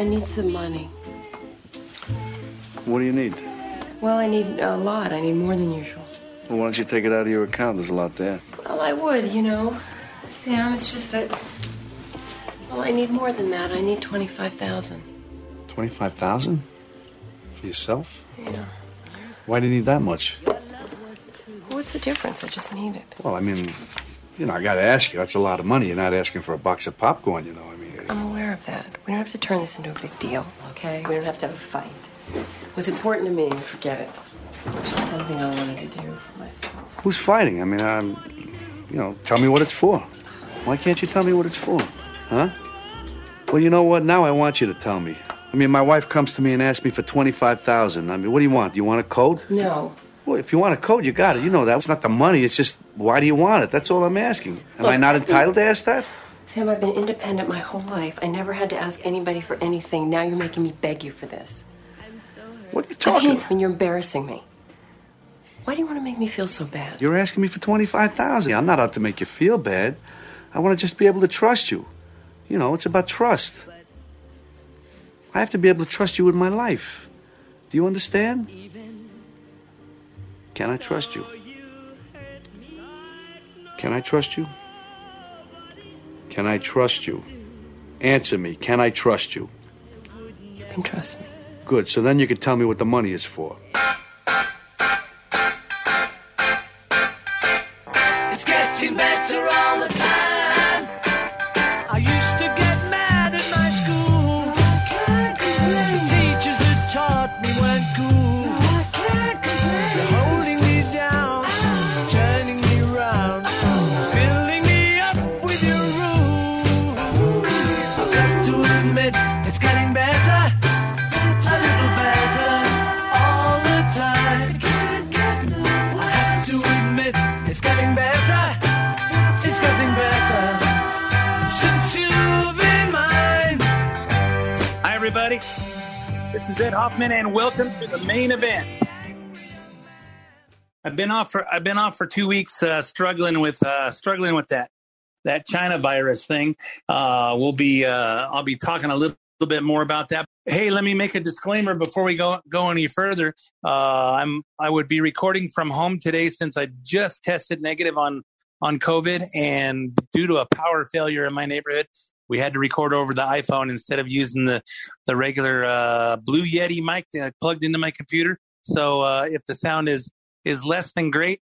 I need some money. What do you need? Well, I need a lot. I need more than usual. Well, why don't you take it out of your account? There's a lot there. Well, I would, you know. Sam, it's just that. Well, I need more than that. I need 25000 Twenty-five thousand for yourself? Yeah. Why do you need that much? What's the difference? I just need it. Well, I mean, you know, I got to ask you. That's a lot of money. You're not asking for a box of popcorn, you know. I mean, I'm aware of that. We don't have to turn this into a big deal, okay? We don't have to have a fight. It was important to me. Forget it. It's just something I wanted to do for myself. who's fighting? I mean, um, you know, tell me what it's for. Why can't you tell me what it's for? Huh? Well, you know what? Now I want you to tell me. I mean, my wife comes to me and asks me for twenty-five thousand. I mean, what do you want? Do you want a coat? No. Well, if you want a coat, you got it. You know that. It's not the money. It's just why do you want it? That's all I'm asking. Am I Look, not I think- entitled to ask that? Sam, I've been independent my whole life. I never had to ask anybody for anything. Now you're making me beg you for this. What are you talking I mean, and you're embarrassing me. Why do you want to make me feel so bad? You're asking me for twenty-five thousand. I'm not out to make you feel bad. I want to just be able to trust you. You know, it's about trust. I have to be able to trust you with my life. Do you understand? Can I trust you? Can I trust you? Can I trust you? Answer me. Can I trust you? You can trust me. Good. So then you can tell me what the money is for. It's getting better This is Ed Hoffman, and welcome to the main event. I've been off for I've been off for two weeks, uh, struggling with uh, struggling with that that China virus thing. Uh, we'll be uh, I'll be talking a little, little bit more about that. Hey, let me make a disclaimer before we go go any further. Uh, I'm I would be recording from home today since I just tested negative on on COVID, and due to a power failure in my neighborhood, we had to record over the iPhone instead of using the the regular uh, Blue Yeti mic that plugged into my computer. So uh, if the sound is is less than great,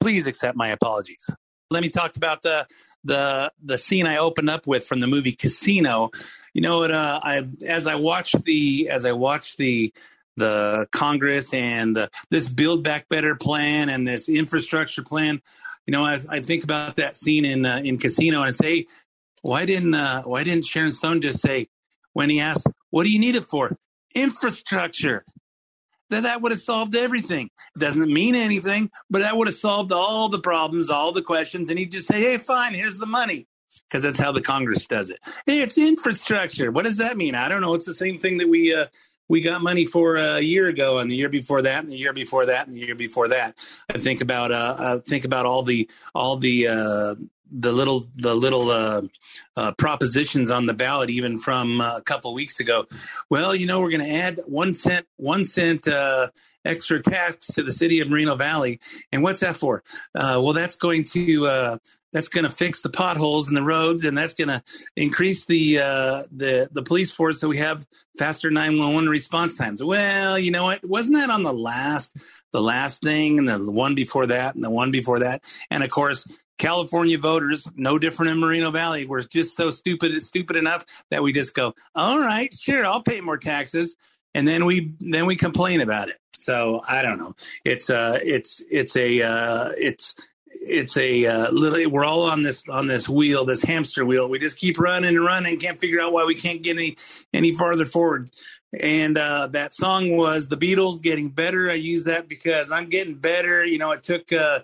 please accept my apologies. Let me talk about the the the scene I opened up with from the movie Casino. You know what? Uh, I as I watched the as I watched the the Congress and the, this Build Back Better plan and this infrastructure plan. You know, I, I think about that scene in uh, in Casino and I say, why didn't uh, why didn't Sharon Stone just say when he asked, "What do you need it for?" Infrastructure. Then that would have solved everything. It doesn't mean anything, but that would have solved all the problems, all the questions, and he'd just say, "Hey, fine, here's the money." Because that's how the Congress does it. Hey, it's infrastructure. What does that mean? I don't know. It's the same thing that we uh, we got money for a year ago, and the year before that, and the year before that, and the year before that. I think about uh, uh think about all the all the uh, the little the little uh, uh, propositions on the ballot, even from uh, a couple weeks ago. Well, you know, we're going to add one cent one cent uh, extra tax to the city of Moreno Valley, and what's that for? Uh, well, that's going to uh, that's going to fix the potholes in the roads, and that's going to increase the the the police force so we have faster nine one one response times. Well, you know what? Wasn't that on the last the last thing, and the one before that, and the one before that, and of course. California voters, no different in Moreno Valley, were just so stupid, stupid enough that we just go, "All right, sure, I'll pay more taxes," and then we then we complain about it. So I don't know. It's uh, it's it's a uh, it's it's a uh. We're all on this on this wheel, this hamster wheel. We just keep running and running, can't figure out why we can't get any any farther forward. And uh, that song was the Beatles getting better. I use that because I'm getting better. You know, it took uh,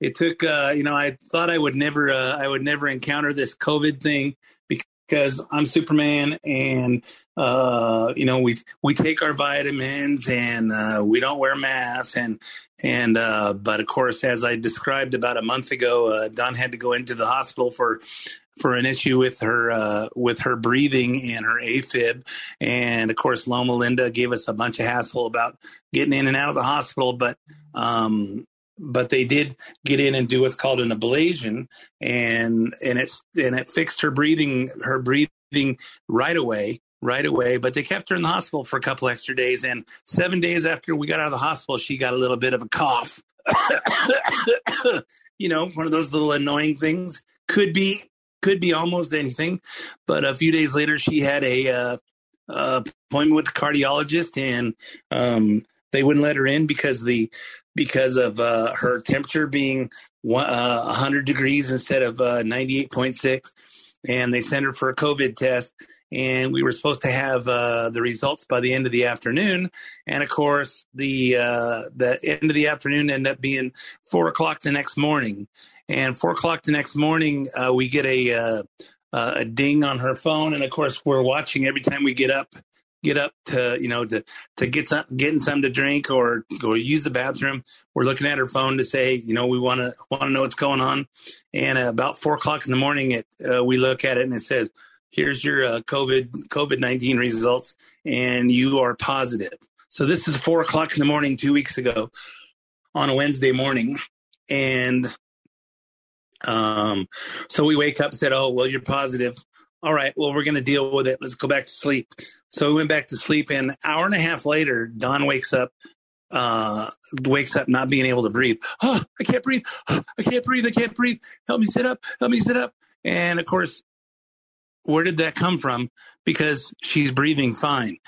it took uh, you know I thought I would never uh, I would never encounter this COVID thing because I'm Superman and uh, you know we we take our vitamins and uh, we don't wear masks and and uh, but of course as I described about a month ago, uh, Dawn had to go into the hospital for for an issue with her uh, with her breathing and her AFib, and of course Loma Linda gave us a bunch of hassle about getting in and out of the hospital, but um, but they did get in and do what's called an ablation and and it's and it fixed her breathing her breathing right away right away. But they kept her in the hospital for a couple extra days and seven days after we got out of the hospital she got a little bit of a cough. You know one of those little annoying things. Could be could be almost anything. But a few days later she had a uh, uh, appointment with the cardiologist and um, they wouldn't let her in because the because of uh, her temperature being one, uh, 100 degrees instead of uh, 98.6 and they sent her for a covid test and we were supposed to have uh, the results by the end of the afternoon. And of course the uh, the end of the afternoon ended up being four o'clock the next morning. And four o'clock the next morning uh, we get a a ding on her phone. And of course we're watching every time we get up get up to you know to to get some getting something to drink or or use the bathroom. We're looking at her phone to say you know we want to want to know what's going on. And uh, about four o'clock in the morning it uh, we look at it and it says here's your uh, covid covid-19 results and you are positive. So this is four o'clock in the morning two weeks ago on a wednesday morning. And um so we wake up said oh well you're positive all right, well, we're going to deal with it. Let's go back to sleep. So we went back to sleep. And an hour and a half later, Dawn wakes up, uh, wakes up not being able to breathe. Oh, I can't breathe. Oh, I can't breathe. I can't breathe. Help me sit up. Help me sit up. And of course, where did that come from? Because she's breathing fine.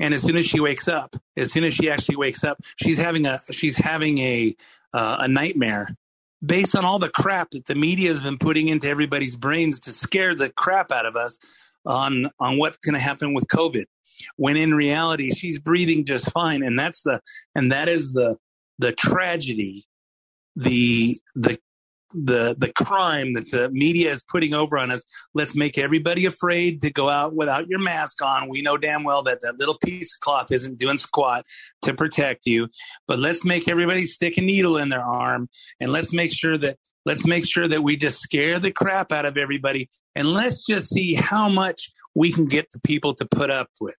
And as soon as she wakes up, as soon as she actually wakes up, she's having a she's having a uh, a nightmare based on all the crap that the media has been putting into everybody's brains to scare the crap out of us on on what's going to happen with covid. When in reality she's breathing just fine and that's the and that is the the tragedy the the the the crime that the media is putting over on us. Let's make everybody afraid to go out without your mask on. We know damn well that that little piece of cloth isn't doing squat to protect you. But let's make everybody stick a needle in their arm, and let's make sure that let's make sure that we just scare the crap out of everybody, and let's just see how much we can get the people to put up with.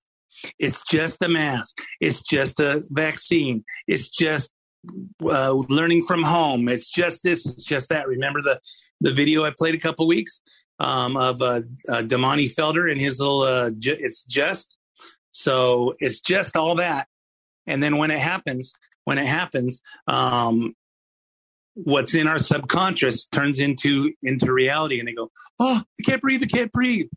It's just a mask. It's just a vaccine. It's just uh, learning from home. It's just this. It's just that. Remember the the video I played a couple weeks um, of uh, uh, Damani Felder and his little. Uh, ju- it's just so. It's just all that. And then when it happens, when it happens, um, what's in our subconscious turns into into reality, and they go, "Oh, I can't breathe. I can't breathe."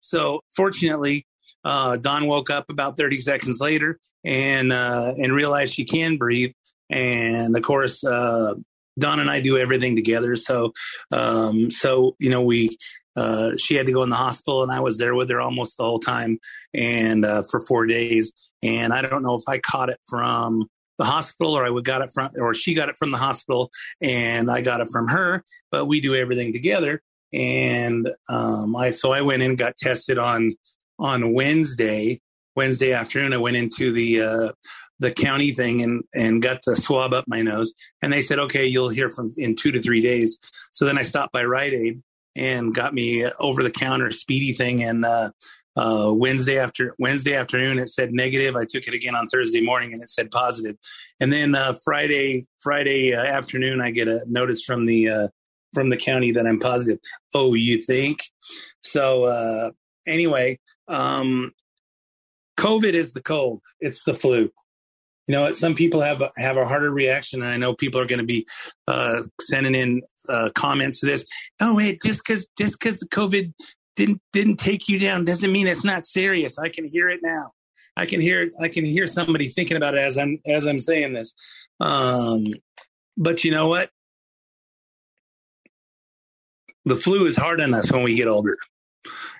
So fortunately, uh, Dawn woke up about 30 seconds later and uh, and realized she can breathe and of course uh, Dawn and I do everything together. So, um, so you know, we uh, she had to go in the hospital, and I was there with her almost the whole time, and uh, for four days. And I don't know if I caught it from the hospital, or I would got it from, or she got it from the hospital, and I got it from her. But we do everything together. And um, I so I went in and got tested on on Wednesday. Wednesday afternoon, I went into the uh, the county thing and and got the swab up my nose. And they said okay you'll hear from in two to three days. So then i stopped by rite aid and got me over the counter speedy thing. And uh, uh, wednesday after wednesday afternoon it said negative. I took it again on thursday morning and it said positive. And then uh, friday friday uh, afternoon i get a notice from the uh, from the county that i'm positive. Oh you think? So uh, anyway um, covid is the cold. It's the flu you know, some people have have a harder reaction, and I know people are going to be uh, sending in uh, comments to this. Oh, wait, just because just because COVID didn't didn't take you down doesn't mean it's not serious. I can hear it now. I can hear I can hear somebody thinking about it as I'm as I'm saying this. Um, but you know what? the flu is hard on us when we get older,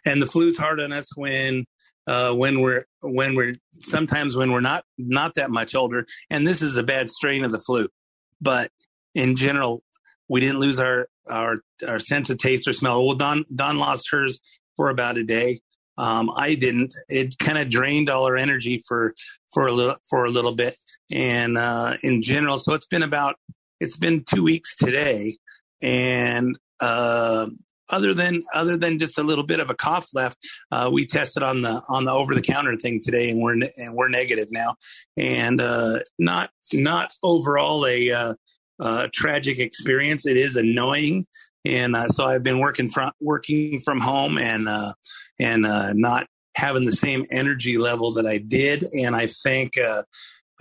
and the flu is hard on us when uh, when we're when we're sometimes when we're not not that much older. And this is a bad strain of the flu, but in general, we didn't lose our our our sense of taste or smell. Well, Dawn Dawn lost hers for about a day. Um, I didn't. It kind of drained all our energy for for a little for a little bit, and uh, in general, so it's been about it's been two weeks today, and uh, other than other than just a little bit of a cough left, uh, we tested on the on the over the counter thing today, and we're ne- and we're negative now, and uh, not not overall a uh, uh, tragic experience. It is annoying, and uh, so I've been working from working from home and uh, and uh, not having the same energy level that I did. And I thank uh,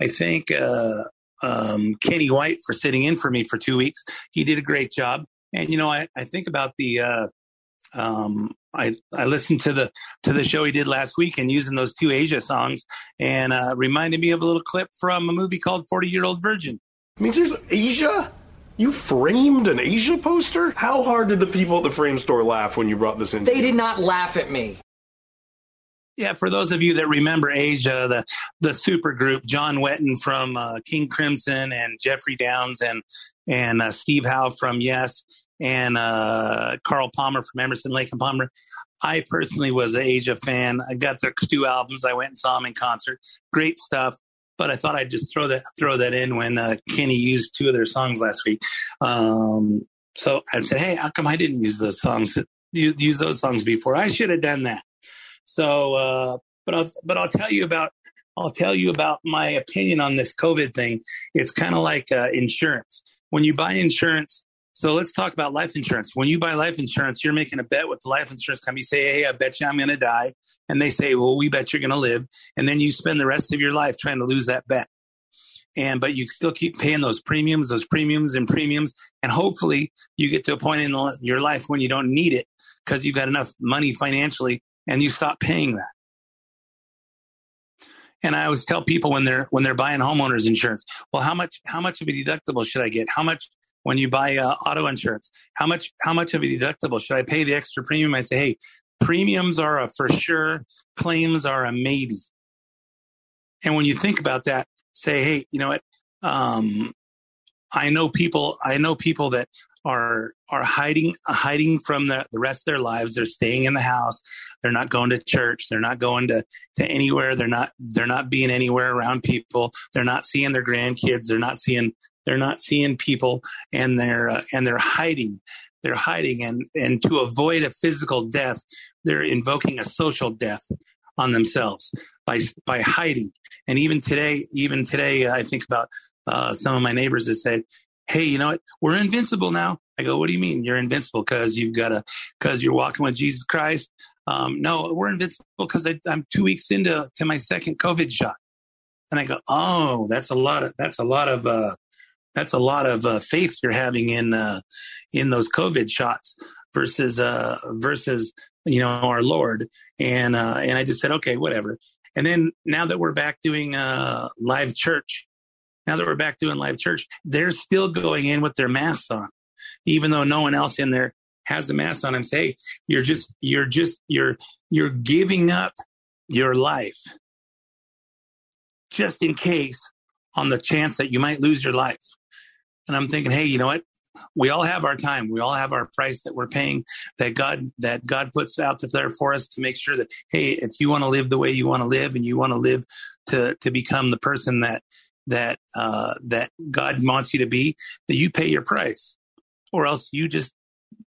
I thank uh, um, Kenny White for sitting in for me for two weeks. He did a great job. And you know, I, I think about the uh, um, I I listened to the to the show he did last week and using those two Asia songs and uh, reminded me of a little clip from a movie called Forty Year Old Virgin. I mean, there's Asia. You framed an Asia poster? How hard did the people at the frame store laugh when you brought this in? They did not laugh at me. Yeah, for those of you that remember Asia, the the super group, John Wetton from uh, King Crimson and Geoffrey Downes and and uh, Steve Howe from Yes and uh, Carl Palmer from Emerson Lake and Palmer. I personally was an Asia fan. I got their two albums. I went and saw them in concert. Great stuff. But I thought I'd just throw that throw that in when uh, Kenny used two of their songs last week. Um, so I said, "Hey, how come I didn't use those songs? Use those songs before? I should have done that." So, uh, but I'll, but I'll tell you about I'll tell you about my opinion on this COVID thing. It's kind of like uh, insurance. When you buy insurance, so let's talk about life insurance. When you buy life insurance, you're making a bet with the life insurance company. You say, "Hey, I bet you I'm going to die," and they say, "Well, we bet you're going to live," and then you spend the rest of your life trying to lose that bet. And but you still keep paying those premiums, those premiums and premiums, and hopefully you get to a point in your life when you don't need it because you've got enough money financially, and you stop paying that. And I always tell people when they're when they're buying homeowners insurance, well, how much how much of a deductible should I get? How much when you buy uh, auto insurance? How much how much of a deductible should I pay the extra premium? I say, hey, premiums are a for sure, claims are a maybe. And when you think about that, say, hey, you know what? Um, I know people. I know people that are are hiding hiding from the, the rest of their lives. They're staying in the house. They're not going to church. They're not going to, to anywhere. They're not they're not being anywhere around people. They're not seeing their grandkids. They're not seeing they're not seeing people, and they're uh, and they're hiding. They're hiding, and and to avoid a physical death, they're invoking a social death on themselves by by hiding. And even today, even today, I think about uh, some of my neighbors that said, "Hey, you know what? We're invincible now." I go, "What do you mean you're invincible? Because you've got a because you're walking with Jesus Christ?" Um, no, we're invincible because I'm two weeks into to my second COVID shot. And I go, "Oh, that's a lot of that's a lot of uh, that's a lot of uh, faith you're having in uh, in those COVID shots versus uh, versus you know our Lord. And uh, and I just said, okay, whatever. And then now that we're back doing uh, live church, now that we're back doing live church, they're still going in with their masks on, even though no one else in there has the mask on. I'm saying you're just you're just you're you're giving up your life just in case on the chance that you might lose your life. And I'm thinking, hey, you know what? We all have our time. We all have our price that we're paying that God that God puts out there for us to make sure that hey, if you want to live the way you want to live and you want to live to to become the person that that uh, that God wants you to be, that you pay your price, or else you just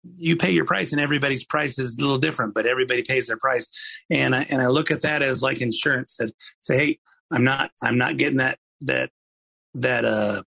you pay your price and everybody's price is a little different, but everybody pays their price. And I, and I look at that as like insurance that say, Hey, I'm not, I'm not getting that, that, that, uh,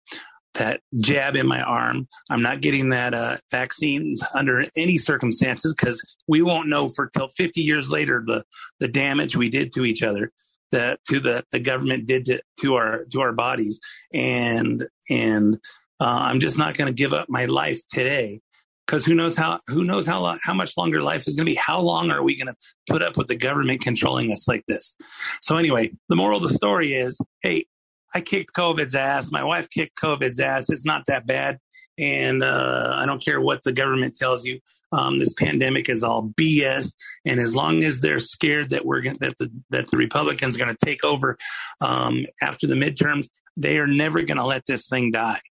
that jab in my arm. I'm not getting that uh, vaccine under any circumstances because we won't know for till 50 years later the the damage we did to each other, that to the the government did to, to our to our bodies, and and uh, I'm just not going to give up my life today because who knows how who knows how long, how much longer life is going to be? How long are we going to put up with the government controlling us like this? So anyway, the moral of the story is, hey, I kicked COVID's ass. My wife kicked COVID's ass. It's not that bad. And uh, I don't care what the government tells you. um, this pandemic is all BS. And as long as they're scared that we're gonna, that the that the Republicans are going to take over um, after the midterms, they are never going to let this thing die.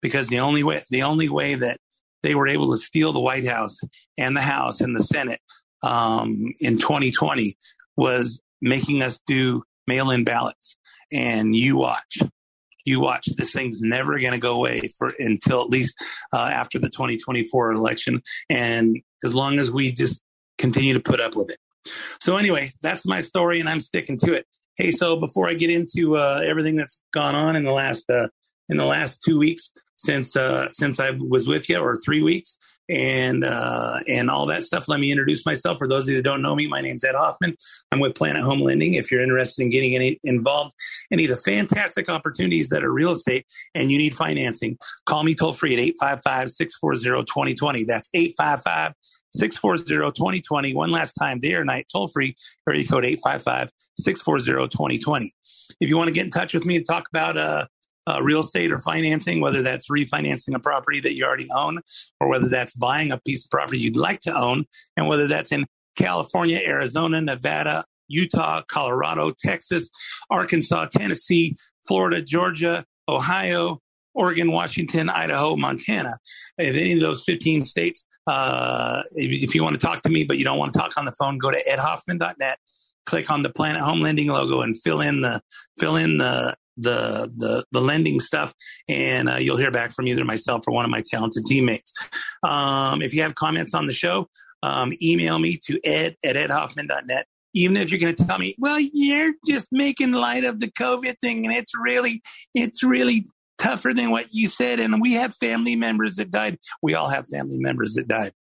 Because the only way the only way that they were able to steal the White House and the House and the Senate um, in 2020 was making us do mail-in ballots. And you watch, you watch. This thing's never going to go away for until at least uh, after the 2024 election, and as long as we just continue to put up with it. So anyway, that's my story, and I'm sticking to it. Hey, so before I get into uh, everything that's gone on in the last uh, in the last two weeks since uh, since I was with you, or three weeks, and uh, and all that stuff. Let me introduce myself. For those of you that don't know me, my name's Ed Hoffman. I'm with Planet Home Lending. If you're interested in getting any involved, any of the fantastic opportunities that are real estate, and you need financing, call me toll free at 855-640-2020. That's 855 640 2020. One last time, day or night, toll free, area code 855 640 2020. If you want to get in touch with me and talk about uh, uh, real estate or financing, whether that's refinancing a property that you already own or whether that's buying a piece of property you'd like to own, and whether that's in California, Arizona, Nevada, Utah, Colorado, Texas, Arkansas, Tennessee, Florida, Georgia, Ohio, Oregon, Washington, Idaho, Montana. If any of those 15 states, uh, if, if you want to talk to me, but you don't want to talk on the phone, go to edhoffman.net, click on the Planet Home Lending logo and fill in the, fill in the, the the the lending stuff, and uh, you'll hear back from either myself or one of my talented teammates. Um, if you have comments on the show, um, email me to ed at edhoffman.net. Even if you're going to tell me, well, you're just making light of the COVID thing, and it's really it's really tougher than what you said and we have family members that died we all have family members that died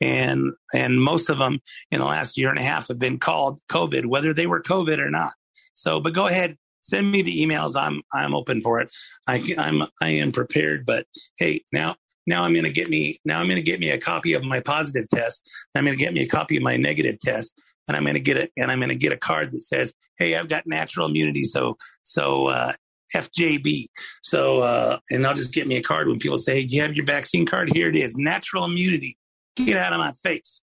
and and most of them in the last year and a half have been called covid whether they were covid or not so but go ahead send me the emails. I'm I'm open for it. I I'm I am prepared. But hey, now now I'm going to get me now I'm going to get me a copy of my positive test. I'm going to get me a copy of my negative test, and I'm going to get it and I'm going to get a card that says, "Hey, I've got natural immunity." So so. uh FJB. So, uh, and I'll just get me a card when people say, Do you have your vaccine card? Here it is natural immunity. Get out of my face.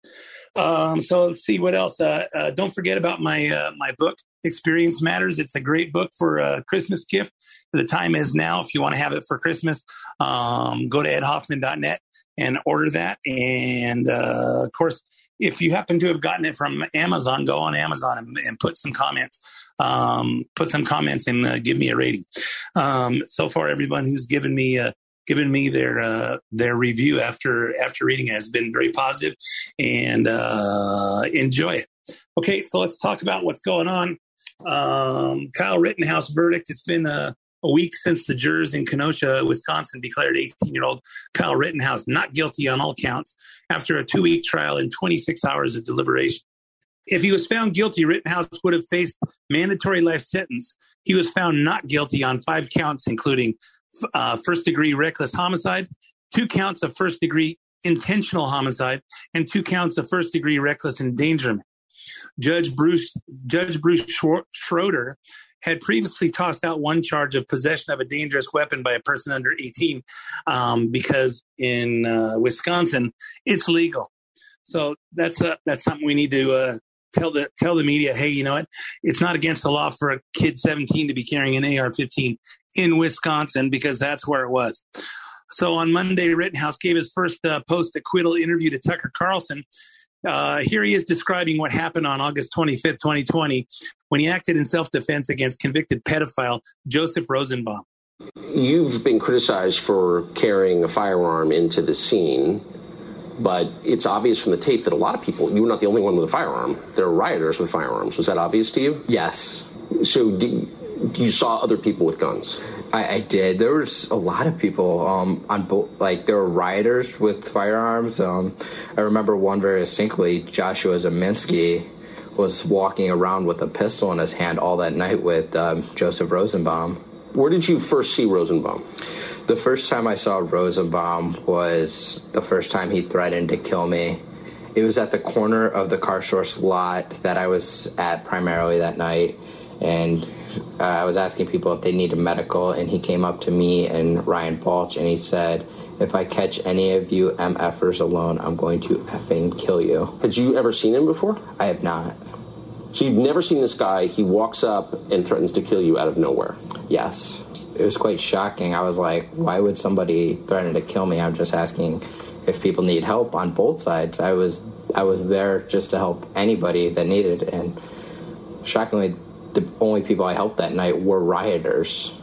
Um, so let's see what else. Uh, uh, don't forget about my uh, my book, Experience Matters. It's a great book for a Christmas gift. The time is now. If you want to have it for Christmas, um, go to edhoffman.net and order that. And uh, of course, if you happen to have gotten it from Amazon, go on Amazon and, and put some comments. Um, put some comments and uh, give me a rating. Um, so far, everyone who's given me a given me their uh, their review after after reading it has been very positive and uh, enjoy it. Okay, so let's talk about what's going on. Um, Kyle Rittenhouse verdict. It's been a, a week since the jurors in Kenosha, Wisconsin, declared 18 year old Kyle Rittenhouse not guilty on all counts after a two week trial and 26 hours of deliberation. If he was found guilty, Rittenhouse would have faced mandatory life sentence. He was found not guilty on five counts, including uh, first degree reckless homicide, two counts of first degree intentional homicide, and two counts of first degree reckless endangerment. Judge Bruce Judge Bruce Schroeder had previously tossed out one charge of possession of a dangerous weapon by a person under 18 um, because in uh, Wisconsin it's legal. So that's a, that's something we need to uh, tell the tell the media. Hey, you know what? It's not against the law for a kid 17 to be carrying an AR-15 in Wisconsin because that's where it was. So on Monday, Rittenhouse gave his first uh, post acquittal interview to Tucker Carlson. Uh, here he is describing what happened on August 25th, 2020, when he acted in self defense against convicted pedophile Joseph Rosenbaum. You've been criticized for carrying a firearm into the scene, but it's obvious from the tape that a lot of people, you were not the only one with a firearm. There are rioters with firearms. Was that obvious to you? Yes. So, do, you saw other people with guns. I, I did. There was a lot of people um, on both. Like there were rioters with firearms. Um, I remember one very distinctly. Joshua Ziminski was walking around with a pistol in his hand all that night with um, Joseph Rosenbaum. Where did you first see Rosenbaum? The first time I saw Rosenbaum was the first time he threatened to kill me. It was at the corner of the car source lot that I was at primarily that night and uh, I was asking people if they needed medical, and he came up to me and Ryan Balch, and he said, "If I catch any of you MFers alone, I'm going to effing kill you." Had you ever seen him before? I have not. So you've never seen this guy. He walks up and threatens to kill you out of nowhere. Yes. It was quite shocking. I was like, why would somebody threaten to kill me? I'm just asking if people need help on both sides. I was I was there just to help anybody that needed and shockingly the only people I helped that night were rioters.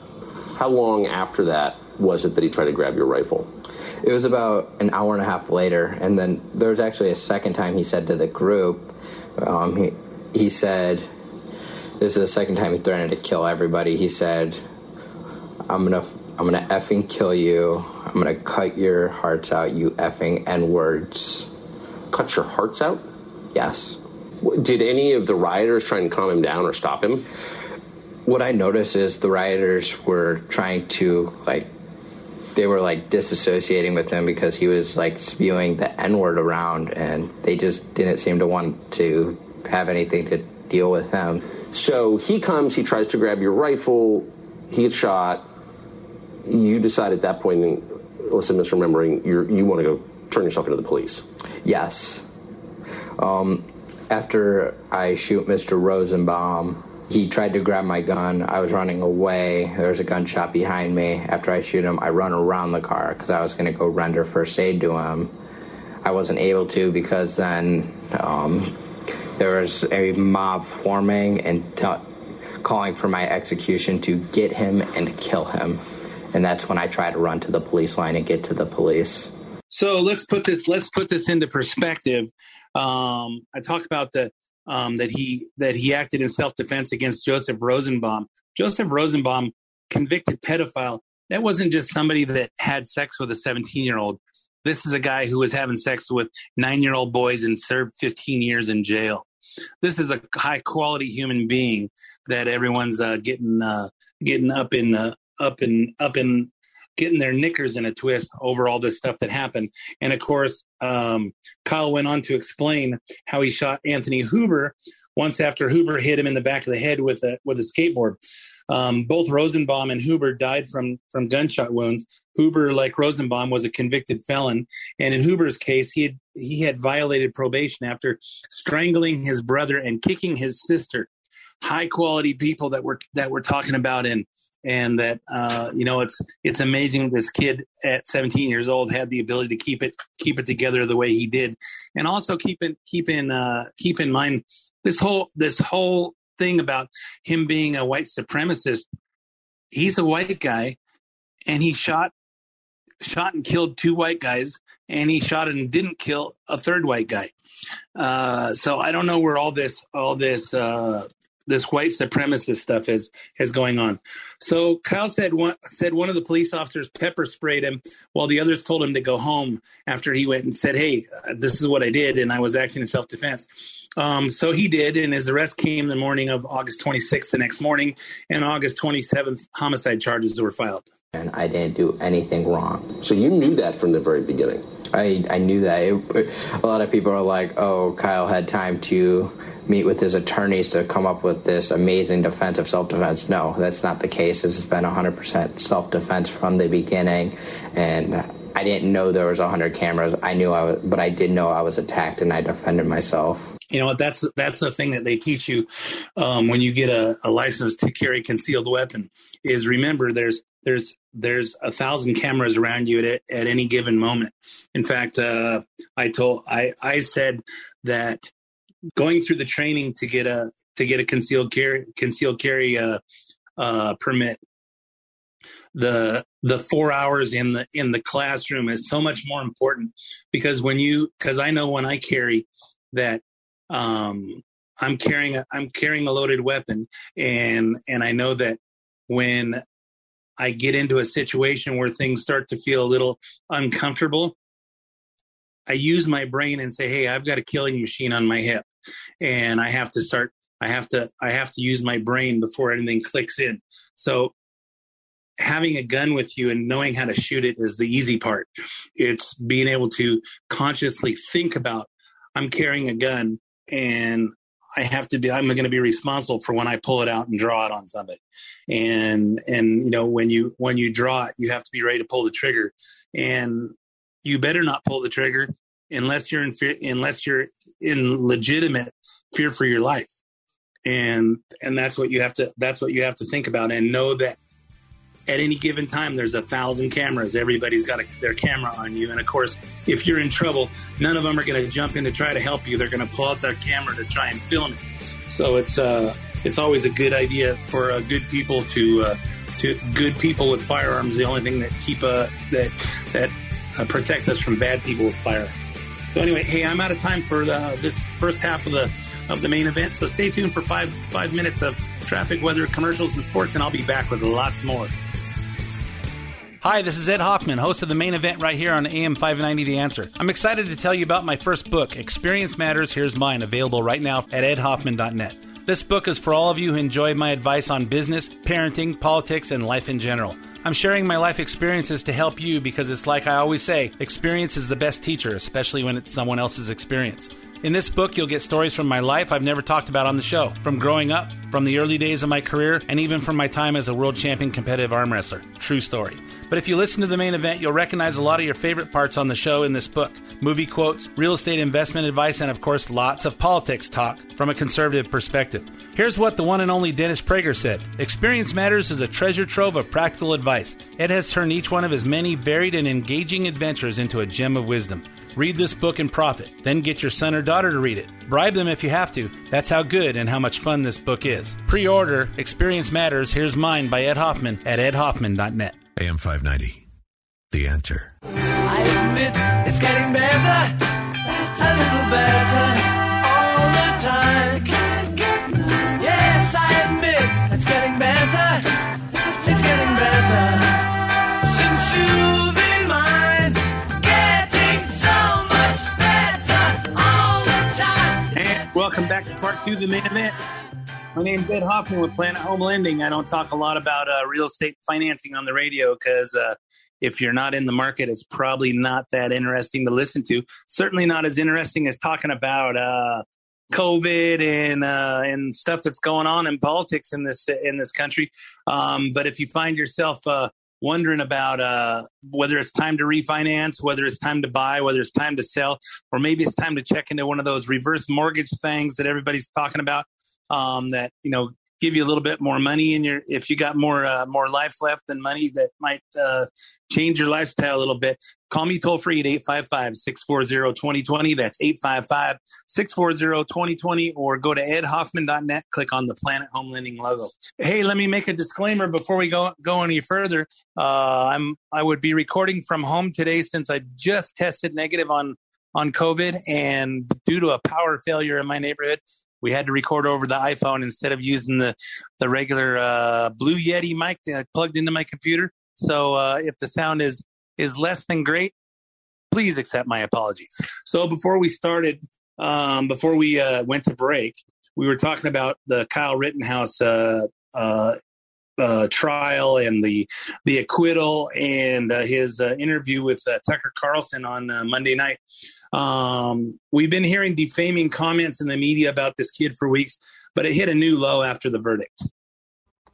How long after that was it that he tried to grab your rifle? It was about an hour and a half later, and then there was actually a second time he said to the group, um, he, he said, this is the second time he threatened to kill everybody. He said, I'm gonna, I'm gonna effing kill you. I'm gonna cut your hearts out, you effing N words. Cut your hearts out? Yes. Did any of the rioters try and calm him down or stop him? What I noticed is the rioters were trying to like they were like disassociating with him because he was like spewing the N word around and they just didn't seem to want to have anything to deal with him. So he comes, he tries to grab your rifle, he gets shot. You decide at that point, unless I'm misremembering, you you want to go turn yourself into the police. Yes. Um, after I shoot Mr. Rosenbaum, he tried to grab my gun. I was running away. There was a gunshot behind me. After I shoot him, I run around the car because I was going to go render first aid to him. I wasn't able to because then um, there was a mob forming and t- calling for my execution to get him and kill him. And that's when I tried to run to the police line and get to the police. So let's put this let's put this into perspective. Um, I talked about the um, that he that he acted in self defense against Joseph Rosenbaum. Joseph Rosenbaum, convicted pedophile. That wasn't just somebody that had sex with a 17 year old. This is a guy who was having sex with nine year old boys and served 15 years in jail. This is a high quality human being that everyone's uh, getting uh, getting up in uh, up in up in getting their knickers in a twist over all this stuff that happened. And of course, um, Kyle went on to explain how he shot Anthony Huber once after Huber hit him in the back of the head with a with a skateboard. Um, both Rosenbaum and Huber died from from gunshot wounds. Huber, like Rosenbaum, was a convicted felon, and in Huber's case, he had he had violated probation after strangling his brother and kicking his sister. High quality people that we're that we're talking about in and that uh, you know it's it's amazing this kid at 17 years old had the ability to keep it keep it together the way he did, and also keep in keep in uh, keep in mind this whole this whole thing about him being a white supremacist. He's a white guy, and he shot shot and killed two white guys and he shot and didn't kill a third white guy. Uh, so I don't know where all this all this uh, this white supremacist stuff is is going on. So Kyle said one said one of the police officers pepper sprayed him, while the others told him to go home after he went and said, "Hey, uh, this is what I did, and I was acting in self defense." Um, so he did, and his arrest came the morning of August 26th, the next morning, and August 27th, homicide charges were filed. And I didn't do anything wrong. So you knew that from the very beginning. I I knew that. It, a lot of people are like, "Oh, Kyle had time to." Meet with his attorneys to come up with this amazing defense of self defense. No, that's not the case. It's been 100% self defense from the beginning. And I didn't know there was 100 cameras. I knew I was, but I did know I was attacked and I defended myself. You know, what that's that's the thing that they teach you um, when you get a, a license to carry concealed weapon. Is remember there's there's there's a thousand cameras around you at, at any given moment. In fact, uh, I told I I said that going through the training to get a to get a concealed carry concealed carry uh, uh, permit. The the four hours in the in the classroom is so much more important because when you because I know when I carry that um, I'm carrying a, I'm carrying a loaded weapon and and I know that when I get into a situation where things start to feel a little uncomfortable I use my brain and say, "Hey, I've got a killing machine on my hip, and I have to start. I have to. I have to use my brain before anything clicks in." So, having a gun with you and knowing how to shoot it is the easy part. It's being able to consciously think about, "I'm carrying a gun, and I have to be I'm going to be responsible for when I pull it out and draw it on somebody. And and you know when you when you draw it, you have to be ready to pull the trigger. And you better not pull the trigger unless you're in fear unless you're in legitimate fear for your life. And and that's what you have to that's what you have to think about and know that at any given time there's a thousand cameras. Everybody's got a, their camera on you. And of course if you're in trouble none of them are going to jump in to try to help you. They're going to pull out their camera to try and film it. So it's uh it's always a good idea for uh, good people to uh, to good people with firearms the only thing that keep uh that that uh, protect us from bad people with firearms so anyway hey i'm out of time for the, this first half of the of the main event so stay tuned for five five minutes of traffic weather commercials and sports and i'll be back with lots more Hi, this is Ed Hoffman, host of the main event right here on AM 590 The Answer. I'm excited to tell you about my first book, Experience Matters, Here's Mine, available right now at edhoffman.net. This book is for all of you who enjoy my advice on business, parenting, politics, and life in general. I'm sharing my life experiences to help you because it's like I always say experience is the best teacher, especially when it's someone else's experience. In this book, you'll get stories from my life I've never talked about on the show, from growing up, from the early days of my career, and even from my time as a world champion competitive arm wrestler. True story. But if you listen to the main event, you'll recognize a lot of your favorite parts on the show in this book movie quotes, real estate investment advice, and of course, lots of politics talk from a conservative perspective. Here's what the one and only Dennis Prager said Experience Matters is a treasure trove of practical advice. Ed has turned each one of his many varied and engaging adventures into a gem of wisdom. Read this book and profit. Then get your son or daughter to read it. Bribe them if you have to. That's how good and how much fun this book is. Pre order Experience Matters. Here's mine by Ed Hoffman at edhoffman.net. AM 590. The answer. I admit it's getting better, a little better all the time. Yes, I admit it's getting better, it's getting better since you've welcome back to part two of the main event. My name's Ed Hoffman with Planet Home Lending. I don't talk a lot about uh, real estate financing on the radio because uh, if you're not in the market, it's probably not that interesting to listen to. Certainly not as interesting as talking about uh, COVID and uh, and stuff that's going on in politics in this in this country. Um, but if you find yourself uh, wondering about uh, whether it's time to refinance, whether it's time to buy, whether it's time to sell, or maybe it's time to check into one of those reverse mortgage things that everybody's talking about, um, that you know give you a little bit more money in your if you got more uh, more life left than money that might uh, change your lifestyle a little bit call me toll free at 855-640-2020 that's 855-640-2020 or go to edhoffman.net click on the planet home lending logo. Hey let me make a disclaimer before we go go any further. Uh, i'm i would be recording from home today since i just tested negative on on covid and due to a power failure in my neighborhood we had to record over the iPhone instead of using the the regular uh, Blue Yeti mic that plugged into my computer. So uh, if the sound is is less than great, please accept my apologies. So before we started, um, before we uh, went to break, we were talking about the Kyle Rittenhouse uh, uh, uh, trial and the the acquittal and uh, his uh, interview with uh, Tucker Carlson on uh, Monday night. Um, we've been hearing defaming comments in the media about this kid for weeks, but it hit a new low after the verdict.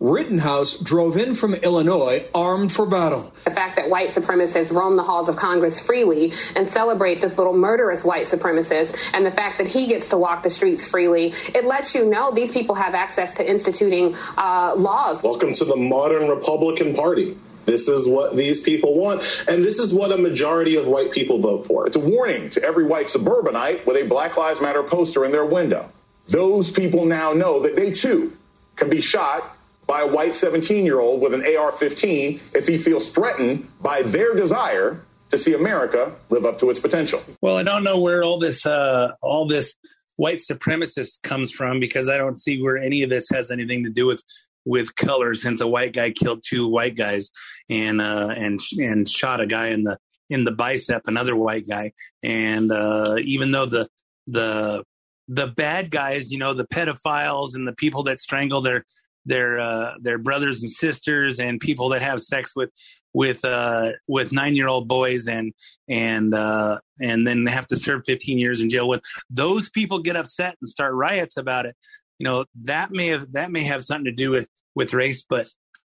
Rittenhouse drove in from Illinois armed for battle. The fact that white supremacists roam the halls of Congress freely and celebrate this little murderous white supremacist, and the fact that he gets to walk the streets freely, it lets you know these people have access to instituting uh, laws. Welcome to the modern Republican Party. This is what these people want, and this is what a majority of white people vote for. It's a warning to every white suburbanite with a Black Lives Matter poster in their window. Those people now know that they too can be shot by a white 17 year old with an AR 15 if he feels threatened by their desire to see America live up to its potential. Well, I don't know where all this uh, all this white supremacist comes from because I don't see where any of this has anything to do with with color since a white guy killed two white guys and uh, and and shot a guy in the in the bicep another white guy and uh, even though the the the bad guys you know the pedophiles and the people that strangle their their uh, their brothers and sisters and people that have sex with with uh, with nine year old boys and and uh, and then have to serve 15 years in jail. When those people get upset and start riots about it, you know that may have that may have something to do with with race, but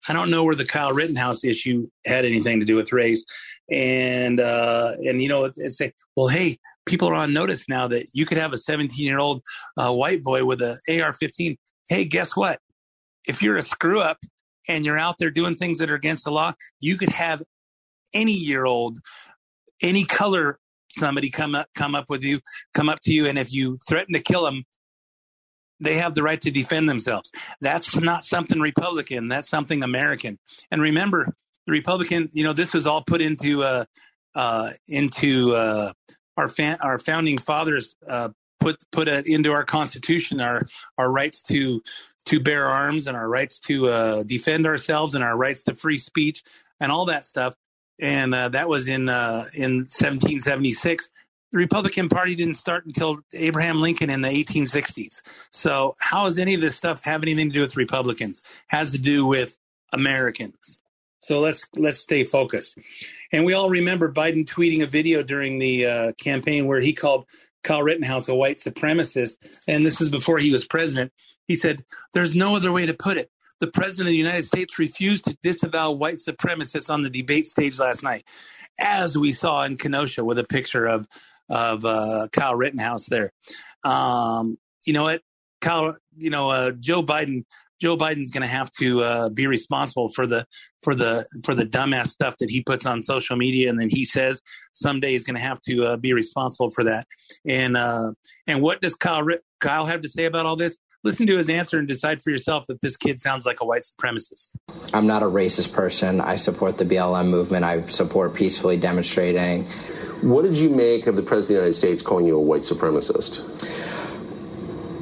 I don't know where the Kyle Rittenhouse issue had anything to do with race. And uh, and you know, it's say, well, hey, people are on notice now that you could have a 17 year old uh, white boy with a AR-15. Hey, guess what? If you're a screw up and you're out there doing things that are against the law, you could have any year old, any color somebody come up come up with you, come up to you, and if you threaten to kill them, they have the right to defend themselves. That's not something Republican. That's something American. And remember, the Republican, you know, this was all put into uh, uh, into uh, our fa- our founding fathers uh, put put into our Constitution our our rights to to bear arms and our rights to uh, defend ourselves and our rights to free speech and all that stuff. And uh, that was in uh, in 1776. The Republican Party didn't start until Abraham Lincoln in the 1860s. So how does any of this stuff have anything to do with Republicans? Has to do with Americans. So let's let's stay focused. And we all remember Biden tweeting a video during the uh, campaign where he called Kyle Rittenhouse a white supremacist, and this is before he was president. He said, "There's no other way to put it. The president of the United States refused to disavow white supremacists on the debate stage last night, as we saw in Kenosha with a picture of of uh, Kyle Rittenhouse there. Um, you know what, Kyle? You know uh, Joe Biden Joe Biden's going to have to uh, be responsible for the for the for the dumbass stuff that he puts on social media, and then he says someday he's going to have to uh, be responsible for that. And uh, and what does Kyle Kyle have to say about all this? Listen to his answer and decide for yourself if this kid sounds like a white supremacist. I'm not a racist person. I support the BLM movement. I support peacefully demonstrating. What did you make of the President of the United States calling you a white supremacist?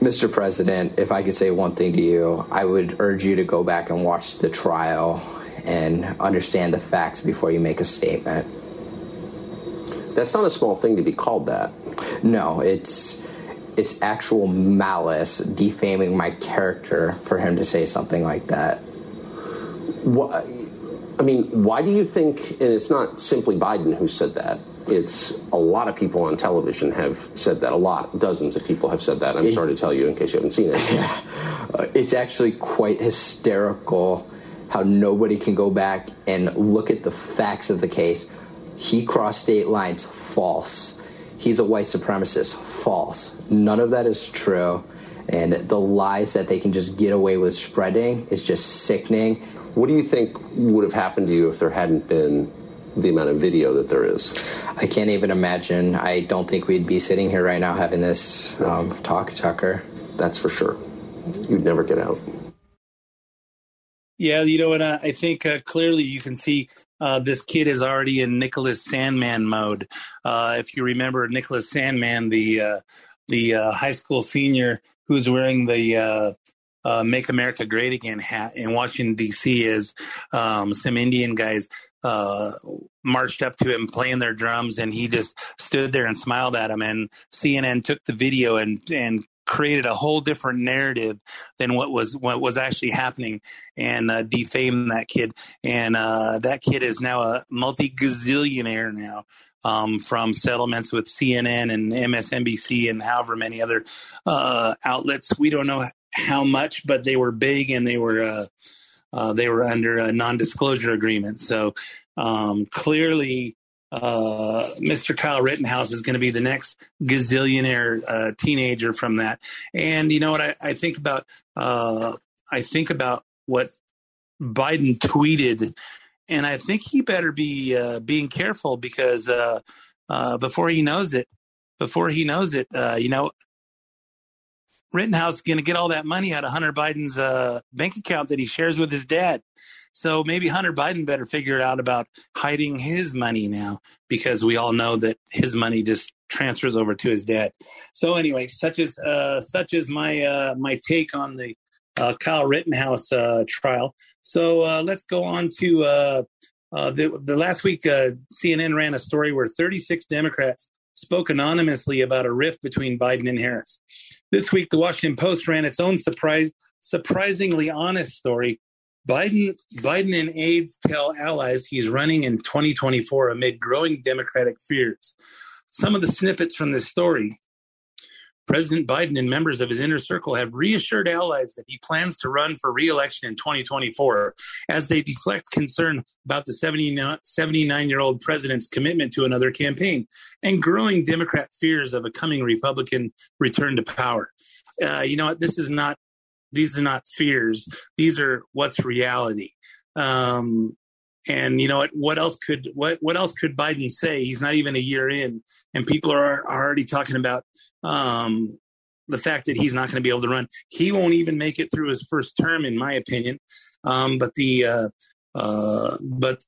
Mr. President, if I could say one thing to you, I would urge you to go back and watch the trial and understand the facts before you make a statement. That's not a small thing to be called that. No, it's it's actual malice defaming my character for him to say something like that. What, I mean, why do you think, and it's not simply Biden who said that, it's a lot of people on television have said that. A lot, dozens of people have said that. I'm it, sorry to tell you in case you haven't seen it. Yeah. Uh, it's actually quite hysterical how nobody can go back and look at the facts of the case. He crossed state lines, false. He's a white supremacist, false. None of that is true. And the lies that they can just get away with spreading is just sickening. What do you think would have happened to you if there hadn't been the amount of video that there is. I can't even imagine. I don't think we'd be sitting here right now having this um, talk, Tucker. That's for sure. You'd never get out. Yeah, you know, and uh, I think uh, clearly you can see uh, this kid is already in Nicholas Sandmann mode. Uh, if you remember Nicholas Sandmann, the uh, the uh, high school senior who's wearing the uh, "Make America Great Again" hat in Washington D.C. is um, some Indian guys uh, marched up to him playing their drums, and he just stood there and smiled at him. And CNN took the video and and created a whole different narrative than what was what was actually happening and uh, defamed that kid and uh, that kid is now a multi gazillionaire now um, from settlements with CNN and MSNBC and however many other uh, outlets we don't know how much but they were big and they were uh, uh, they were under a non-disclosure agreement. So um, clearly, uh, Mr. Kyle Rittenhouse is going to be the next gazillionaire uh, teenager from that. And you know what I, I think about? Uh, I think about what Biden tweeted, and I think he better be uh, being careful because uh, before he knows it, before he knows it, you know, Rittenhouse is going to get all that money out of Hunter Biden's uh, bank account that he shares with his dad. So maybe Hunter Biden better figure it out about hiding his money now because we all know that his money just transfers over to his dad. So anyway, such is uh, such is my uh, my take on the uh, Kyle Rittenhouse uh, trial. So uh, let's go on to uh, the, the last week. CNN ran a story where 36 Democrats spoke anonymously about a rift between Biden and Harris. This week, the Washington Post ran its own surprise, surprisingly honest story. Biden, Biden and aides tell allies he's running in 2024 amid growing Democratic fears. Some of the snippets from this story President Biden and members of his inner circle have reassured allies that he plans to run for reelection in 2024 as they deflect concern about the 79 year old president's commitment to another campaign and growing Democrat fears of a coming Republican return to power. Uh, you know what? This is not, these are not fears. These are what's reality. Um, and you know what? What else could what what else could Biden say? He's not even a year in, and people are, are already talking about um, the fact that he's not going to be able to run. He won't even make it through his first term, in my opinion. Um, but the uh, uh, but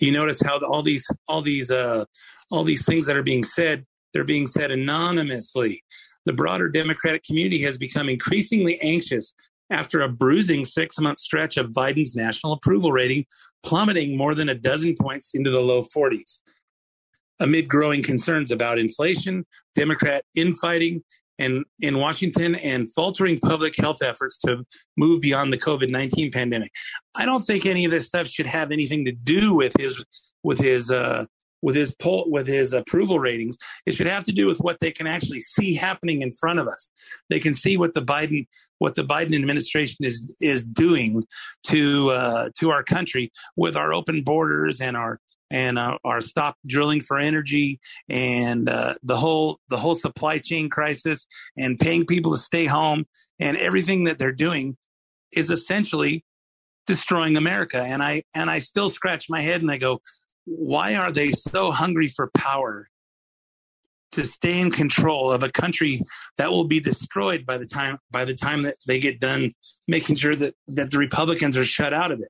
you notice how all these all these uh, all these things that are being said, they're being said anonymously. The broader Democratic community has become increasingly anxious after a bruising six month stretch of Biden's national approval rating plummeting more than a dozen points into the low 40s. Amid growing concerns about inflation, Democrat infighting, and in Washington and faltering public health efforts to move beyond the COVID nineteen pandemic. I don't think any of this stuff should have anything to do with his with his uh, with his poll with his approval ratings. It should have to do with what they can actually see happening in front of us. They can see what the Biden what the Biden administration is is doing to uh, to our country with our open borders and our and uh, our stop drilling for energy and uh, the whole the whole supply chain crisis and paying people to stay home and everything that they're doing is essentially destroying America. And I and I still scratch my head and I go, why are they so hungry for power to stay in control of a country that will be destroyed by the time by the time that they get done making sure that that the Republicans are shut out of it.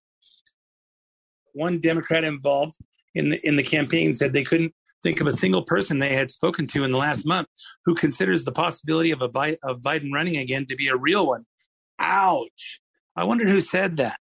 One Democrat involved in the in the campaign said they couldn't think of a single person they had spoken to in the last month who considers the possibility of a of Biden running again to be a real one. Ouch! I wonder who said that.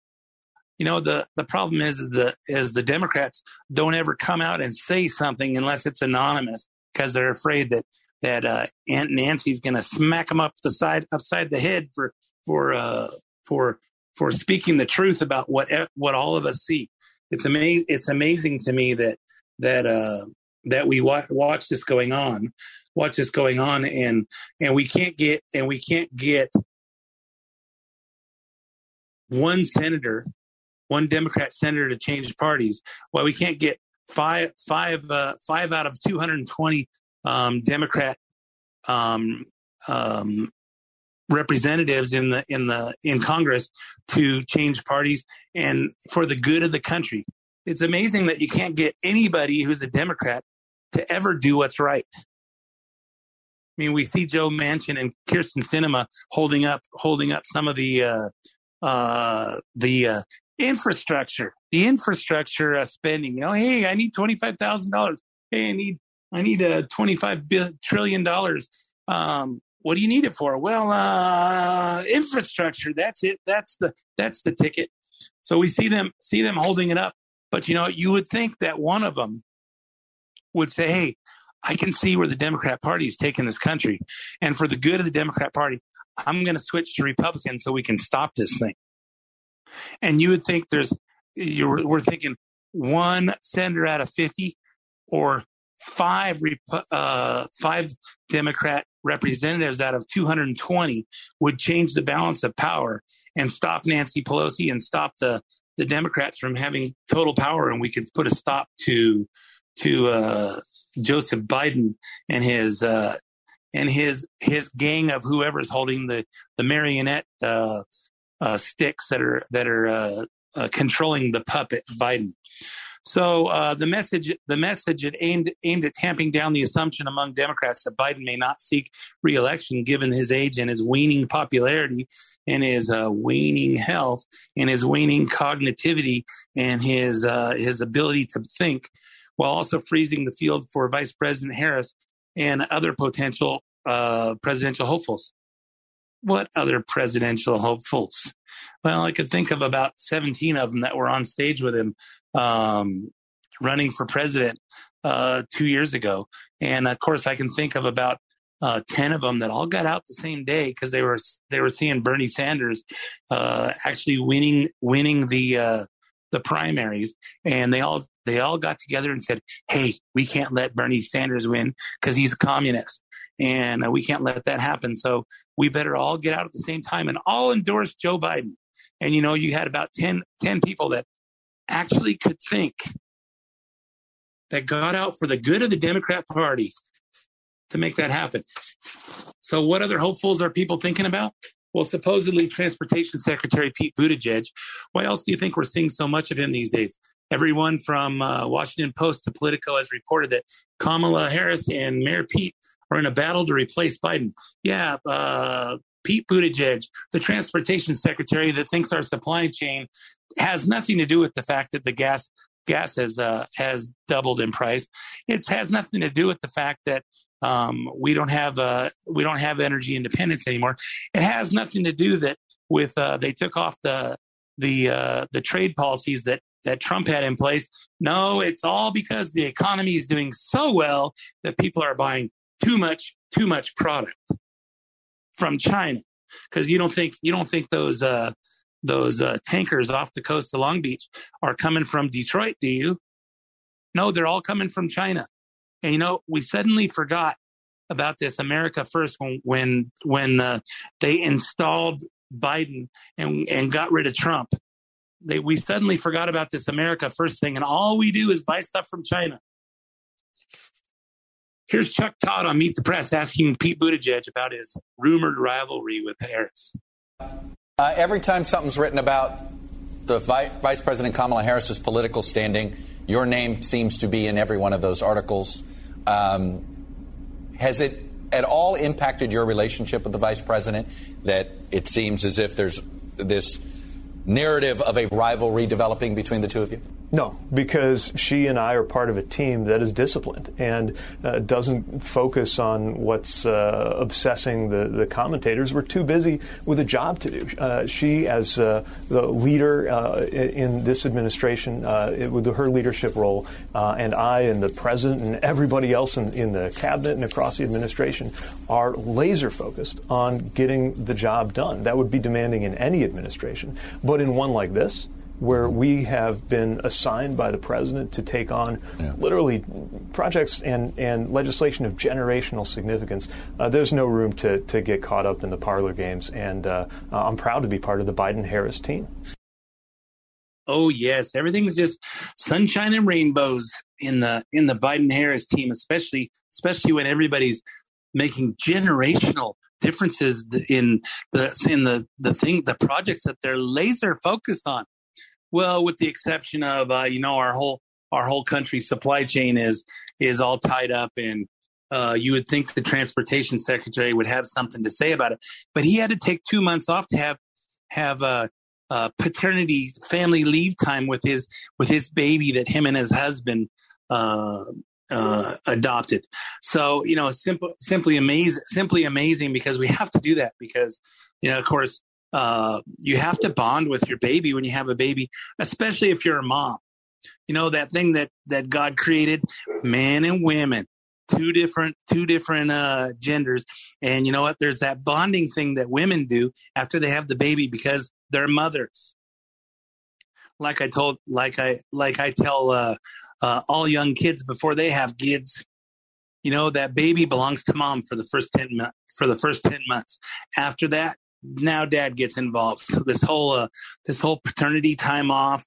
You know the the problem is the is the Democrats don't ever come out and say something unless it's anonymous because they're afraid that that uh, Aunt Nancy's going to smack them up the side upside the head for for uh, for for speaking the truth about what what all of us see. It's amazing. It's amazing to me that that uh, that we watch, watch this going on, watch this going on, and and we can't get and we can't get one senator, one Democrat senator to change parties. Well, we can't get five five uh, five out of 220 um, Democrat um, um, representatives in the in the in Congress to change parties and for the good of the country. It's amazing that you can't get anybody who's a Democrat to ever do what's right. I mean, we see Joe Manchin and Kyrsten Sinema holding up holding up some of the uh, uh, the uh, infrastructure, the infrastructure uh, spending. You know, hey, I need twenty five thousand dollars. Hey, I need I need a uh, twenty five trillion dollars. Um, what do you need it for? Well, uh, infrastructure. That's it. That's the that's the ticket. So we see them see them holding it up. But you know, you would think that one of them would say, "Hey, I can see where the Democrat Party is taking this country, and for the good of the Democrat Party, I'm going to switch to Republican so we can stop this thing." And you would think there's, you're, we're thinking one senator out of 50 or five, uh, five Democrat representatives out of 220 would change the balance of power and stop Nancy Pelosi and stop the, the Democrats from having total power. And we could put a stop to, to, uh, Joseph Biden and his, uh, and his his gang of whoever's holding the the marionette uh, uh, sticks that are that are uh, uh, controlling the puppet Biden. So uh, the message the message it aimed aimed at tamping down the assumption among Democrats that Biden may not seek reelection given his age and his waning popularity and his uh, waning health and his waning cognitivity and his uh, his ability to think, while also freezing the field for Vice President Harris and other potential presidential hopefuls what other presidential hopefuls? Well, I could think of about 17 of them that were on stage with him um, running for president. uh, two years ago, and of course I can think of about uh, ten of them that all got out the same day because they were they were seeing Bernie Sanders uh, actually winning winning the uh, the primaries, and they all they all got together and said, "Hey, we can't let Bernie Sanders win because he's a communist, and uh, we can't let that happen. So we better all get out at the same time and all endorse Joe Biden." And you know, you had about 10, 10 people that actually could think that got out for the good of the Democrat Party to make that happen. So, what other hopefuls are people thinking about? Well, supposedly Transportation Secretary Pete Buttigieg. Why else do you think we're seeing so much of him these days? Everyone from uh, Washington Post to Politico has reported that Kamala Harris and Mayor Pete are in a battle to replace Biden. Yeah, uh, Pete Buttigieg, the transportation secretary that thinks our supply chain has nothing to do with the fact that the gas gas has uh, has doubled in price. It has nothing to do with the fact that um, we don't have uh, we don't have energy independence anymore. It has nothing to do that with uh, they took off the the uh, the trade policies that that Trump had in place. No, it's all because the economy is doing so well that people are buying too much too much product from China because you don't think you don't think those uh, those uh, tankers off the coast of Long Beach are coming from Detroit, do you? No, they're all coming from China. And you know, we suddenly forgot about this America First when when when uh, they installed Biden and and got rid of Trump. They, we suddenly forgot about this America First thing, and all we do is buy stuff from China. Here's Chuck Todd on Meet the Press asking Pete Buttigieg about his rumored rivalry with Harris. Uh, every time something's written about the Vi- Vice President Kamala Harris's political standing, your name seems to be in every one of those articles. Um, has it at all impacted your relationship with the Vice President that it seems as if there's this narrative of a rivalry developing between the two of you? No, because she and I are part of a team that is disciplined and uh, doesn't focus on what's uh, obsessing the, the commentators. We're too busy with a job to do. Uh, she, as uh, the leader uh, in this administration, uh, with her leadership role, and I and the president and everybody else in, in the cabinet and across the administration are laser focused on getting the job done. That would be demanding in any administration. But in one like this, where we have been assigned by the president to take on yeah. literally projects and, and legislation of generational significance. Uh, there's no room to, to get caught up in the parlor games, and uh, I'm proud to be part of the Biden Harris team. Oh yes, everything's just sunshine and rainbows in the in the Biden Harris team, especially especially when everybody's making generational differences in the in the the thing the projects that they're laser focused on. Well, with the exception of uh, you know our whole our whole country's supply chain is is all tied up and uh, you would think the transportation secretary would have something to say about it, but he had to take two months off to have have a, a paternity family leave time with his with his baby that him and his husband uh, uh, adopted. So you know, simple, simply amazing, simply amazing because we have to do that because you know, of course, uh, you have to bond with your baby when you have a baby, especially if you're a mom. You know that thing that that God created, men and women, two different two different uh, genders, and you know what? There's that bonding thing that women do after they have the baby because they're mothers. Like I told, like I like I tell uh, uh, all young kids before they have kids, you know that baby belongs to mom for the first ten for the first ten months. After that, now dad gets involved. So this whole uh, this whole paternity time off,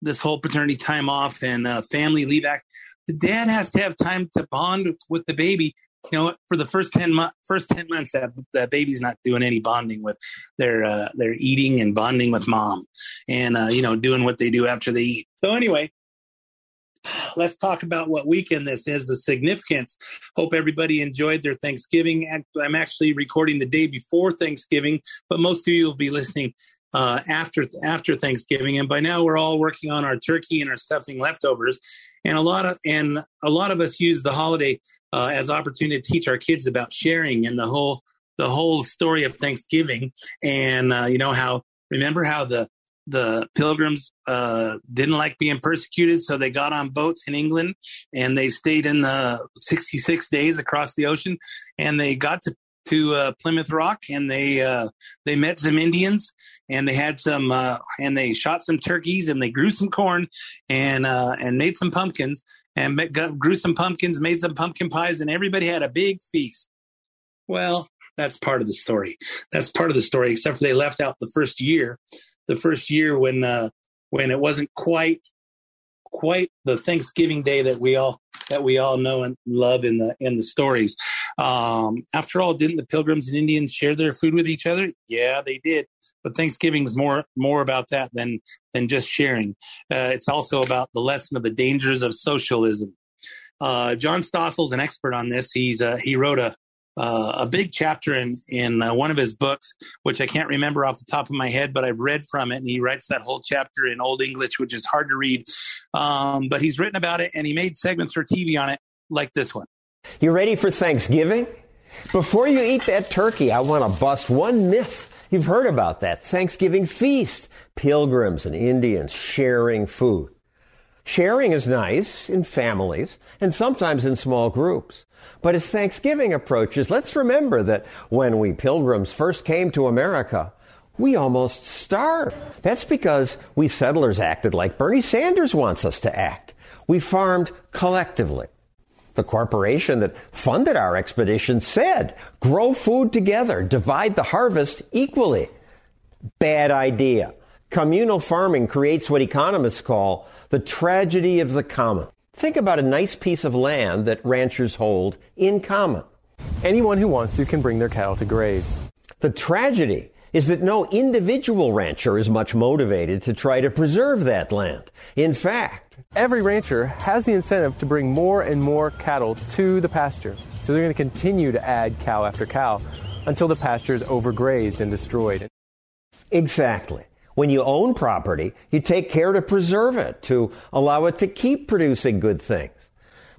this whole paternity time off and uh, family leave act. The dad has to have time to bond with the baby. You know, for the first ten months, first ten months, that that baby's not doing any bonding with. They're uh, they're eating and bonding with mom, and uh, you know, doing what they do after they eat. So anyway, let's talk about what weekend this is, the significance. Hope everybody enjoyed their Thanksgiving. I'm actually recording the day before Thanksgiving, but most of you will be listening uh, after after Thanksgiving. And by now, we're all working on our turkey and our stuffing leftovers. And a lot of and a lot of us use the holiday uh, as opportunity to teach our kids about sharing and the whole the whole story of Thanksgiving. And uh, you know how remember how the the pilgrims uh, didn't like being persecuted, so they got on boats in England and they stayed in the 66 days across the ocean, and they got to to uh, Plymouth Rock and they uh, they met some Indians and they had some uh, and they shot some turkeys and they grew some corn and uh, and made some pumpkins and got, grew some pumpkins, made some pumpkin pies, and everybody had a big feast. Well, that's part of the story. That's part of the story, except for they left out the first year, the first year when uh, when it wasn't quite quite the Thanksgiving Day that we all that we all know and love in the in the stories. Um, after all, didn't the Pilgrims and Indians share their food with each other? Yeah, they did. But Thanksgiving's more more about that than than just sharing. Uh, it's also about the lesson of the dangers of socialism. Uh, John Stossel's an expert on this. He's uh, he wrote a uh, a big chapter in in uh, one of his books, which I can't remember off the top of my head, but I've read from it, and he writes that whole chapter in Old English, which is hard to read. Um, but he's written about it, and he made segments for TV on it, like this one. You ready for Thanksgiving? Before you eat that turkey, I want to bust one myth. You've heard about that Thanksgiving feast, pilgrims and Indians sharing food. Sharing is nice in families and sometimes in small groups. But as Thanksgiving approaches, let's remember that when we pilgrims first came to America, we almost starved. That's because we settlers acted like Bernie Sanders wants us to act. We farmed collectively. The corporation that funded our expedition said, grow food together, divide the harvest equally. Bad idea. Communal farming creates what economists call the tragedy of the common. Think about a nice piece of land that ranchers hold in common. Anyone who wants to can bring their cattle to graze. The tragedy is that no individual rancher is much motivated to try to preserve that land. In fact, every rancher has the incentive to bring more and more cattle to the pasture. So they're going to continue to add cow after cow until the pasture is overgrazed and destroyed. Exactly. When you own property, you take care to preserve it, to allow it to keep producing good things.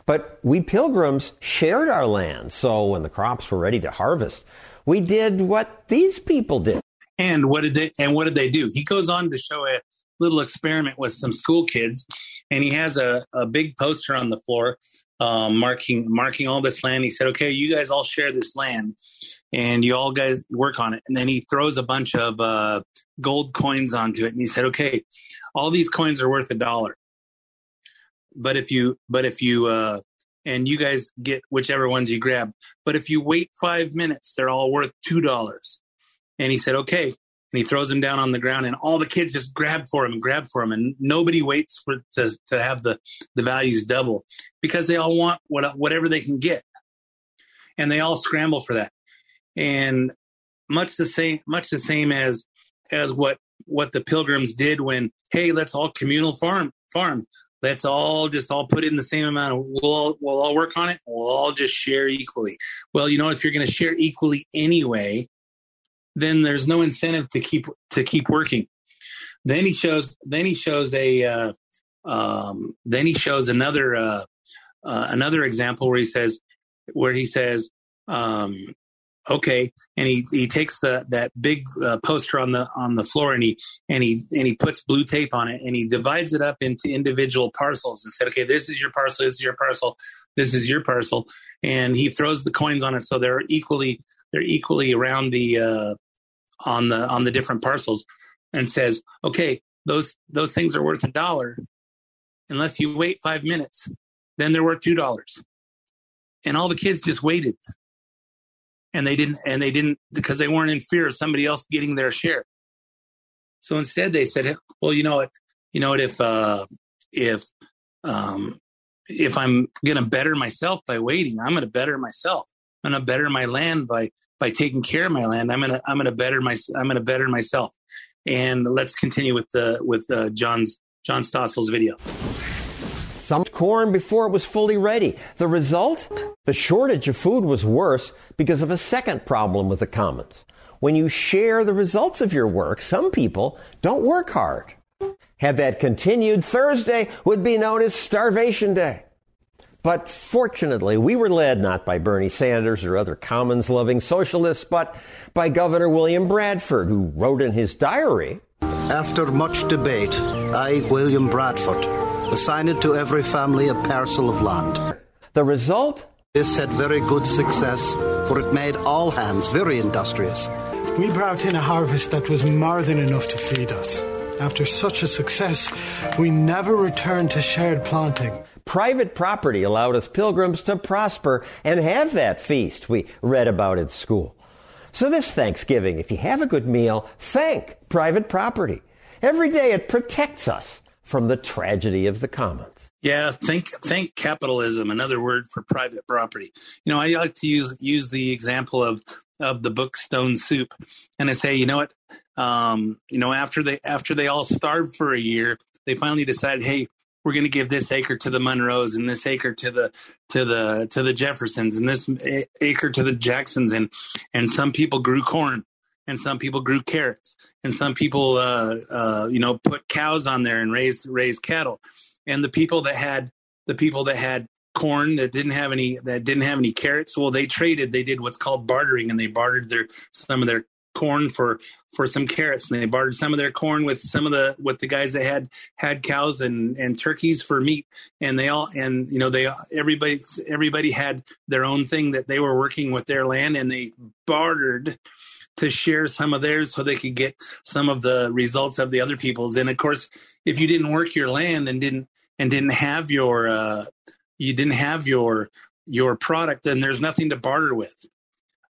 But we pilgrims shared our land, so when the crops were ready to harvest, we did what these people did. And what did they and what did they do? He goes on to show a little experiment with some school kids, and he has a, a big poster on the floor um, marking marking all this land. He said, "Okay, you guys all share this land, and you all guys work on it." And then he throws a bunch of uh, gold coins onto it, and he said, "Okay, all these coins are worth a dollar, but if you but if you uh, and you guys get whichever ones you grab, but if you wait five minutes, they're all worth two dollars." And he said, "Okay." and he throws him down on the ground and all the kids just grab for him and grab for him. And nobody waits for to to have the the values double because they all want what, whatever they can get. And they all scramble for that. And much the same much the same as as what what the pilgrims did when hey let's all communal farm farm. Let's all just all put in the same amount of we'll all, we'll all work on it. We'll all just share equally. Well you know if you're going to share equally anyway then there's no incentive to keep to keep working. Then he shows then he shows a uh, um, then he shows another uh, uh, another example where he says where he says um, okay and he he takes the that big uh, poster on the on the floor and he and he and he puts blue tape on it and he divides it up into individual parcels and said okay this is your parcel this is your parcel this is your parcel and he throws the coins on it so they're equally they're equally around the uh, on the on the different parcels and says, okay, those those things are worth a dollar. Unless you wait five minutes, then they're worth two dollars. And all the kids just waited. And they didn't and they didn't because they weren't in fear of somebody else getting their share. So instead they said, well, you know what, you know what, if uh if um if I'm gonna better myself by waiting, I'm gonna better myself. I'm gonna better my land by by taking care of my land, I'm gonna I'm gonna better my I'm gonna better myself. And let's continue with the with uh, John's John Stossel's video. Some corn before it was fully ready. The result? The shortage of food was worse because of a second problem with the commons. When you share the results of your work, some people don't work hard. Had that continued, Thursday would be known as Starvation Day. But fortunately, we were led not by Bernie Sanders or other commons loving socialists, but by Governor William Bradford, who wrote in his diary After much debate, I, William Bradford, assigned to every family a parcel of land. The result? This had very good success, for it made all hands very industrious. We brought in a harvest that was more than enough to feed us. After such a success, we never returned to shared planting. Private property allowed us pilgrims to prosper and have that feast we read about in school. So this Thanksgiving, if you have a good meal, thank private property. Every day it protects us from the tragedy of the commons. Yeah, think think capitalism, another word for private property. You know, I like to use use the example of of the book Stone Soup, and I say, you know what, um, you know, after they after they all starved for a year, they finally decided, hey, we're going to give this acre to the Monroes and this acre to the to the to the Jeffersons and this acre to the Jacksons, and and some people grew corn and some people grew carrots. And some people uh, uh, you know put cows on there and raised raised cattle. And the people that had the people that had corn that didn't have any that didn't have any carrots well they traded. They did what's called bartering and they bartered their some of their corn for for some carrots. And they bartered some of their corn with some of the with the guys that had had cows and and turkeys for meat. And they all and you know they everybody everybody had their own thing that they were working with their land and they bartered to share some of theirs so they could get some of the results of the other people's. And of course if you didn't work your land and didn't and didn't have your uh you didn't have your your product then there's nothing to barter with.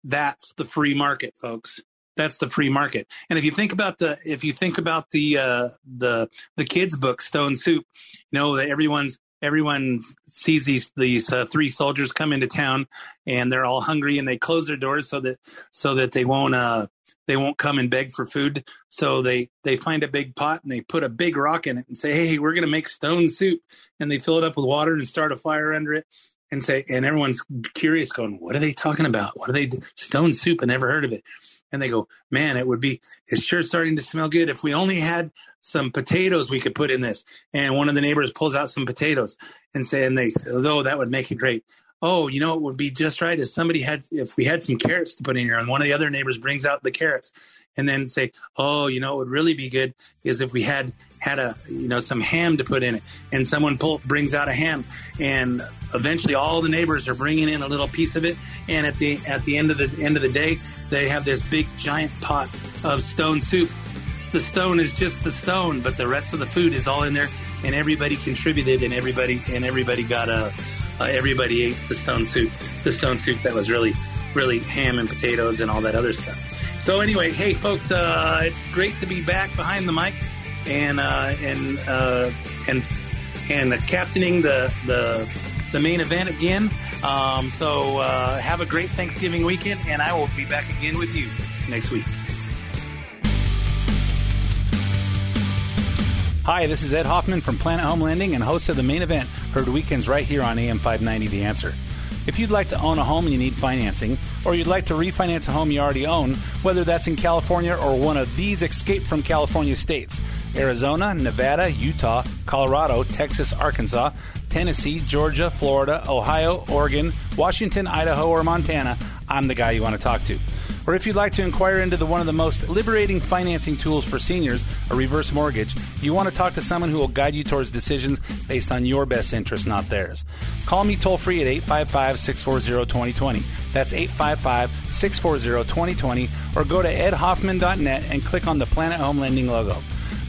That's the free market folks. That's the free market. And if you think about the if you think about the uh the the kids book stone soup you know that everyone's everyone sees these these uh, three soldiers come into town and they're all hungry and they close their doors so that so that they won't uh they won't come and beg for food. So they they find a big pot and they put a big rock in it and say hey we're going to make stone soup. And they fill it up with water and start a fire under it and say and everyone's curious going what are they talking about? What are they do? stone soup? I never heard of it and they go man it would be it's sure starting to smell good. If we only had some potatoes we could put in this. And one of the neighbors pulls out some potatoes and say and they oh that would make it great. Oh you know it would be just right if somebody had if we had some carrots to put in here. And one of the other neighbors brings out the carrots and then say oh you know it would really be good is if we had had a you know some ham to put in it. And someone pull, brings out a ham and eventually all the neighbors are bringing in a little piece of it. And at the at the end of the end of the day they have this big giant pot of stone soup. The stone is just the stone but the rest of the food is all in there. And everybody contributed and everybody and everybody got a uh, everybody ate the stone soup the stone soup that was really really ham and potatoes and all that other stuff. So anyway hey folks uh, it's great to be back behind the mic and uh, and uh, and and captaining the the the main event again. Um, so uh, have a great Thanksgiving weekend, and I will be back again with you next week. Hi, this is Ed Hoffman from Planet Home Lending and host of the main event, heard weekends right here on AM 590 The Answer. If you'd like to own a home and you need financing, or you'd like to refinance a home you already own, whether that's in California or one of these escape from California states Arizona, Nevada, Utah, Colorado, Texas, Arkansas, Tennessee, Georgia, Florida, Ohio, Oregon, Washington, Idaho, or Montana, I'm the guy you want to talk to. Or if you'd like to inquire into the, one of the most liberating financing tools for seniors, a reverse mortgage, you want to talk to someone who will guide you towards decisions based on your best interest, not theirs. Call me toll free at 855 640 2020. That's 855 640 2020, or go to edhoffman.net and click on the Planet Home Lending logo.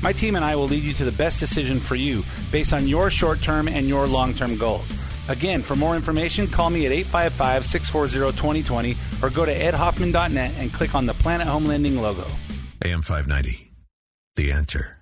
My team and I will lead you to the best decision for you based on your short term and your long term goals. Again, for more information, call me at 855 640 2020 or go to edhoffman.net and click on the Planet Home Lending logo. AM 590. The answer.